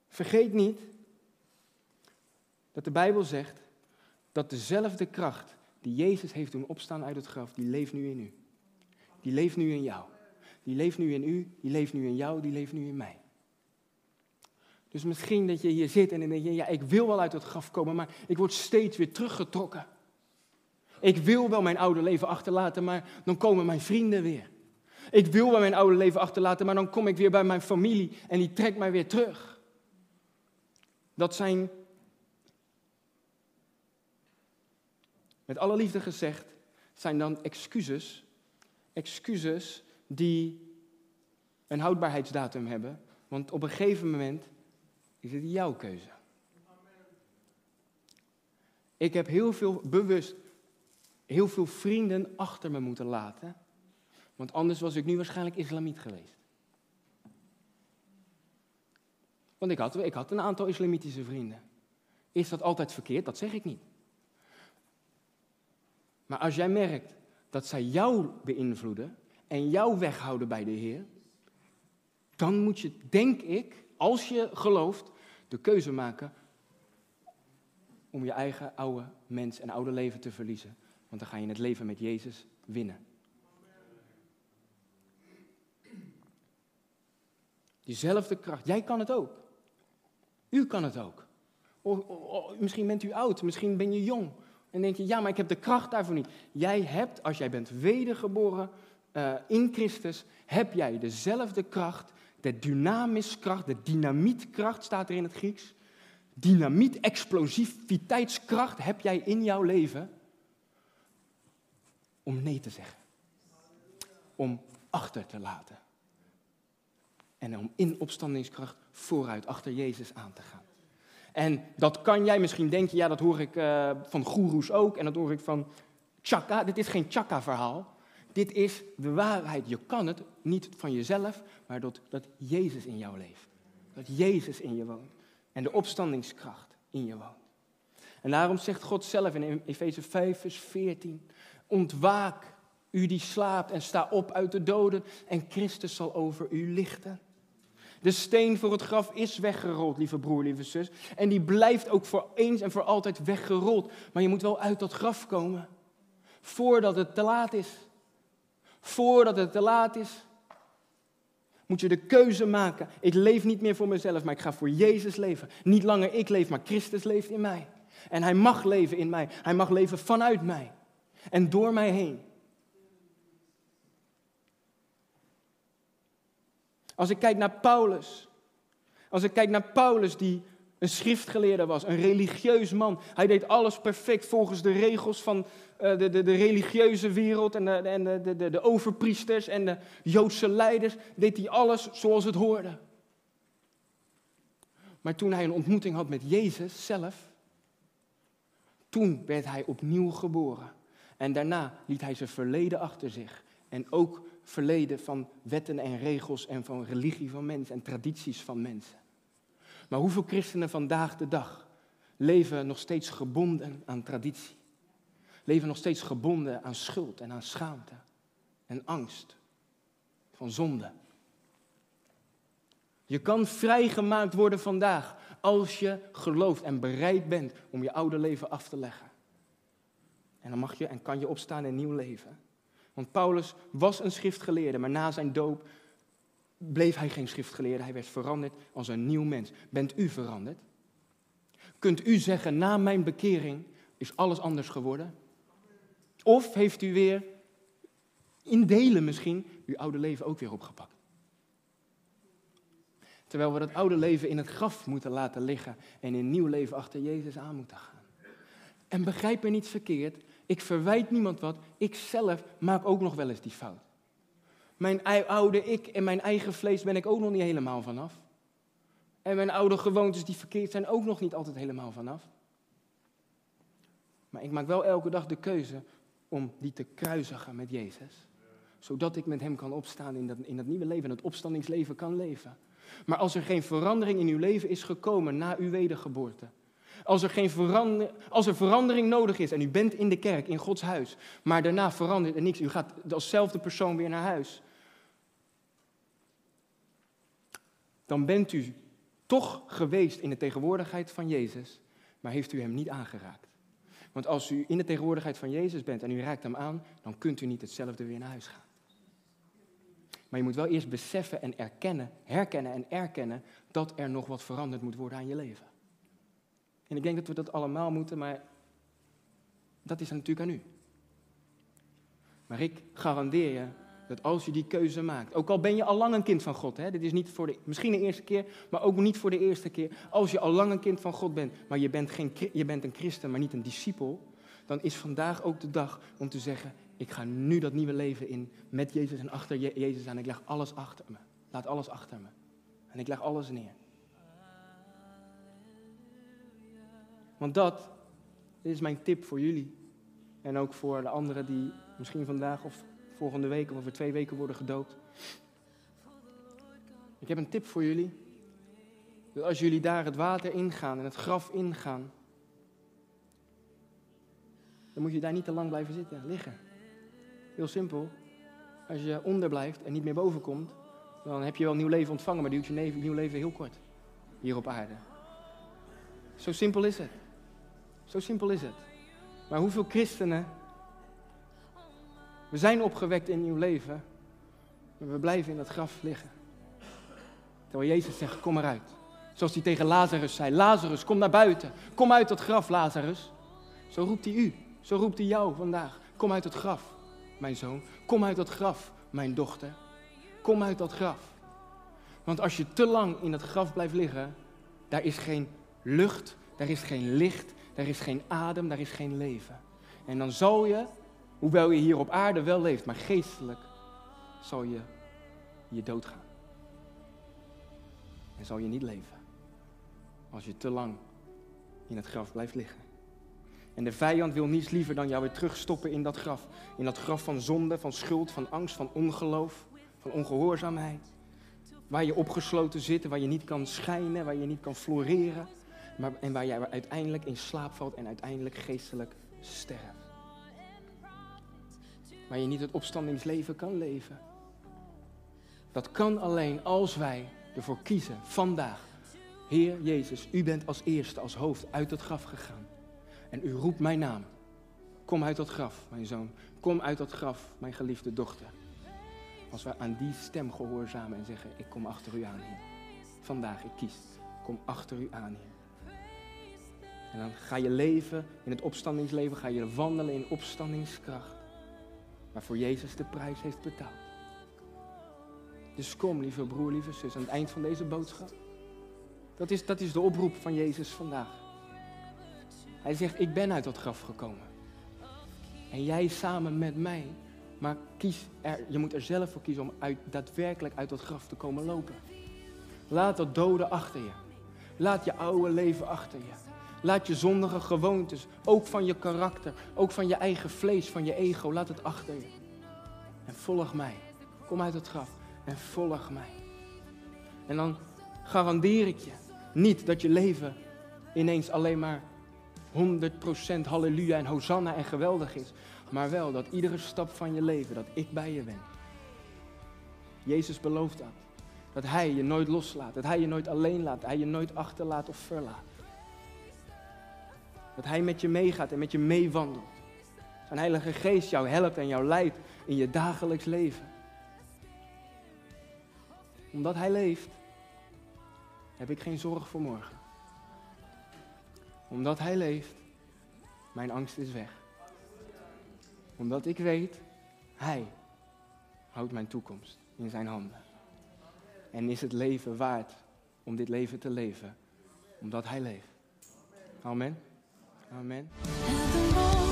Vergeet niet dat de Bijbel zegt dat dezelfde kracht die Jezus heeft doen opstaan uit het graf, die leeft nu in u. Die leeft nu in jou. Die leeft nu in u, die leeft nu in jou, die leeft nu in mij. Dus misschien dat je hier zit en dan denk je, ja, ik wil wel uit het graf komen, maar ik word steeds weer teruggetrokken. Ik wil wel mijn oude leven achterlaten, maar dan komen mijn vrienden weer. Ik wil wel mijn oude leven achterlaten, maar dan kom ik weer bij mijn familie en die trekt mij weer terug. Dat zijn, met alle liefde gezegd, zijn dan excuses, excuses die een houdbaarheidsdatum hebben. Want op een gegeven moment is het jouw keuze. Ik heb heel veel bewust, heel veel vrienden achter me moeten laten. Want anders was ik nu waarschijnlijk islamiet geweest. Want ik had, ik had een aantal islamitische vrienden. Is dat altijd verkeerd? Dat zeg ik niet. Maar als jij merkt dat zij jou beïnvloeden en jou weghouden bij de Heer, dan moet je, denk ik, als je gelooft, de keuze maken om je eigen oude mens en oude leven te verliezen. Want dan ga je het leven met Jezus winnen. Diezelfde kracht. Jij kan het ook. U kan het ook. misschien bent u oud, misschien ben je jong. En denk je, ja, maar ik heb de kracht daarvoor niet. Jij hebt, als jij bent wedergeboren uh, in Christus, heb jij dezelfde kracht de dynamiskracht, de dynamietkracht staat er in het Grieks. Dynamiet, explosiviteitskracht heb jij in jouw leven om nee te zeggen. Om achter te laten. En om in opstandingskracht vooruit achter Jezus aan te gaan. En dat kan jij misschien denken, ja, dat hoor ik uh, van goeroes ook en dat hoor ik van Chaka. Dit is geen Chaka-verhaal. Dit is de waarheid. Je kan het niet van jezelf, maar dat, dat Jezus in jou leeft. Dat Jezus in je woont. En de opstandingskracht in je woont. En daarom zegt God zelf in Efeze 5, vers 14: Ontwaak, u die slaapt, en sta op uit de doden, en Christus zal over u lichten. De steen voor het graf is weggerold, lieve broer, lieve zus. En die blijft ook voor eens en voor altijd weggerold. Maar je moet wel uit dat graf komen, voordat het te laat is voordat het te laat is, moet je de keuze maken. Ik leef niet meer voor mezelf, maar ik ga voor Jezus leven. Niet langer ik leef, maar Christus leeft in mij. En hij mag leven in mij. Hij mag leven vanuit mij en door mij heen. Als ik kijk naar Paulus, als ik kijk naar Paulus die een schriftgeleerde was, een religieus man. Hij deed alles perfect volgens de regels van uh, de, de, de, religieuze wereld en, de, de, de, de overpriesters en de Joodse leiders. Deed hij alles zoals het hoorde. Maar toen hij een ontmoeting had met Jezus zelf, toen werd hij opnieuw geboren. En daarna liet hij zijn verleden achter zich. En ook verleden van wetten en regels en van religie van mensen en tradities van mensen. Maar hoeveel christenen vandaag de dag leven nog steeds gebonden aan traditie? Leven nog steeds gebonden aan schuld en aan schaamte en angst van zonde. Je kan vrijgemaakt worden vandaag als je gelooft en bereid bent om je oude leven af te leggen. En dan mag je en kan je opstaan in nieuw leven. Want Paulus was een schriftgeleerde, maar na zijn doop bleef hij geen schriftgeleerde, hij werd veranderd als een nieuw mens. Bent u veranderd? Kunt u zeggen, na mijn bekering is alles anders geworden? Of heeft u weer, in delen misschien, uw oude leven ook weer opgepakt? Terwijl we dat oude leven in het graf moeten laten liggen en in nieuw leven achter Jezus aan moeten gaan. En begrijp me niet verkeerd, Ik verwijt niemand wat. Ik zelf maak ook nog wel eens die fout. Mijn oude ik en mijn eigen vlees ben ik ook nog niet helemaal vanaf. En mijn oude gewoontes die verkeerd zijn ook nog niet altijd helemaal vanaf. Maar ik maak wel elke dag de keuze om die te kruisigen met Jezus. Zodat ik met Hem kan opstaan in dat, in dat nieuwe leven, en het opstandingsleven kan leven. Maar als er geen verandering in uw leven is gekomen na uw wedergeboorte, als er, geen als er verandering nodig is en u bent in de kerk, in Gods huis, maar daarna verandert er niks, u gaat alszelfde persoon weer naar huis, dan bent u toch geweest in de tegenwoordigheid van Jezus, maar heeft u Hem niet aangeraakt. Want als u in de tegenwoordigheid van Jezus bent en u raakt Hem aan, dan kunt u niet hetzelfde weer naar huis gaan. Maar je moet wel eerst beseffen en erkennen, herkennen en erkennen dat er nog wat veranderd moet worden aan je leven. En ik denk dat we dat allemaal moeten, maar dat is natuurlijk aan u. Maar ik garandeer je dat als je die keuze maakt, ook al ben je al lang een kind van God, hè, dit is niet voor de, misschien de eerste keer, maar ook niet voor de eerste keer. Als je al lang een kind van God bent, maar je bent, geen, je bent een christen, maar niet een discipel, dan is vandaag ook de dag om te zeggen, ik ga nu dat nieuwe leven in met Jezus en achter Jezus aan. Ik leg alles achter me. Laat alles achter me. En ik leg alles neer. Want dat, is mijn tip voor jullie. En ook voor de anderen die misschien vandaag of volgende week of over twee weken worden gedoopt. Ik heb een tip voor jullie. Dat als jullie daar het water ingaan en het graf ingaan, dan moet je daar niet te lang blijven zitten, liggen. Heel simpel. Als je onder blijft en niet meer boven komt, dan heb je wel nieuw leven ontvangen, maar duurt je nieuw leven heel kort. Hier op aarde. Zo simpel is het. Zo simpel is het. Maar hoeveel christenen. We zijn opgewekt in nieuw leven, maar we blijven in dat graf liggen. Terwijl Jezus zegt: Kom eruit. Zoals hij tegen Lazarus zei: Lazarus, kom naar buiten. Kom uit dat graf, Lazarus. Zo roept hij u. Zo roept hij jou vandaag. Kom uit het graf mijn zoon. Kom uit dat graf, mijn dochter. Kom uit dat graf. Want als je te lang in dat graf blijft liggen, daar is geen lucht, daar is geen licht, daar is geen adem, daar is geen leven. En dan zal je, hoewel je hier op aarde wel leeft, maar geestelijk, zal je je doodgaan. En zal je niet leven. Als je te lang in het graf blijft liggen. En de vijand wil niets liever dan jou weer terugstoppen in dat graf. In dat graf van zonde, van schuld, van angst, van ongeloof, van ongehoorzaamheid. Waar je opgesloten zit, waar je niet kan schijnen, waar je niet kan floreren. Maar, en waar jij uiteindelijk in slaap valt en uiteindelijk geestelijk sterft. Waar je niet het opstandingsleven kan leven. Dat kan alleen als wij ervoor kiezen vandaag. Heer Jezus, u bent als eerste, als hoofd uit het graf gegaan. En u roept mijn naam. Kom uit dat graf, mijn zoon. Kom uit dat graf, mijn geliefde dochter. Als wij aan die stem gehoorzamen en zeggen, ik kom achter u aan, Heer. Vandaag, ik kies. Kom achter u aan, Heer. En dan ga je leven in het opstandingsleven, ga je wandelen in opstandingskracht. Waarvoor Jezus de prijs heeft betaald. Dus kom, lieve broer, lieve zus, aan het eind van deze boodschap. Dat is, dat is de oproep van Jezus vandaag. Hij zegt, ik ben uit dat graf gekomen. En jij samen met mij. Maar kies er, je moet er zelf voor kiezen om uit, daadwerkelijk uit dat graf te komen lopen. Laat dat doden achter je. Laat je oude leven achter je. Laat je zondige gewoontes, ook van je karakter, ook van je eigen vlees, van je ego, laat het achter je. En volg mij. Kom uit het graf en volg mij. En dan garandeer ik je niet dat je leven ineens alleen maar 100% halleluja en hosanna en geweldig is. Maar wel dat iedere stap van je leven, dat ik bij je ben. Jezus belooft dat. Dat Hij je nooit loslaat. Dat Hij je nooit alleen laat. Dat Hij je nooit achterlaat of verlaat. Dat Hij met je meegaat en met je meewandelt. Zijn Heilige Geest jou helpt en jou leidt in je dagelijks leven. Omdat Hij leeft, heb ik geen zorg voor morgen omdat Hij leeft, mijn angst is weg. Omdat ik weet, Hij houdt mijn toekomst in zijn handen. En is het leven waard om dit leven te leven, omdat Hij leeft. Amen. Amen.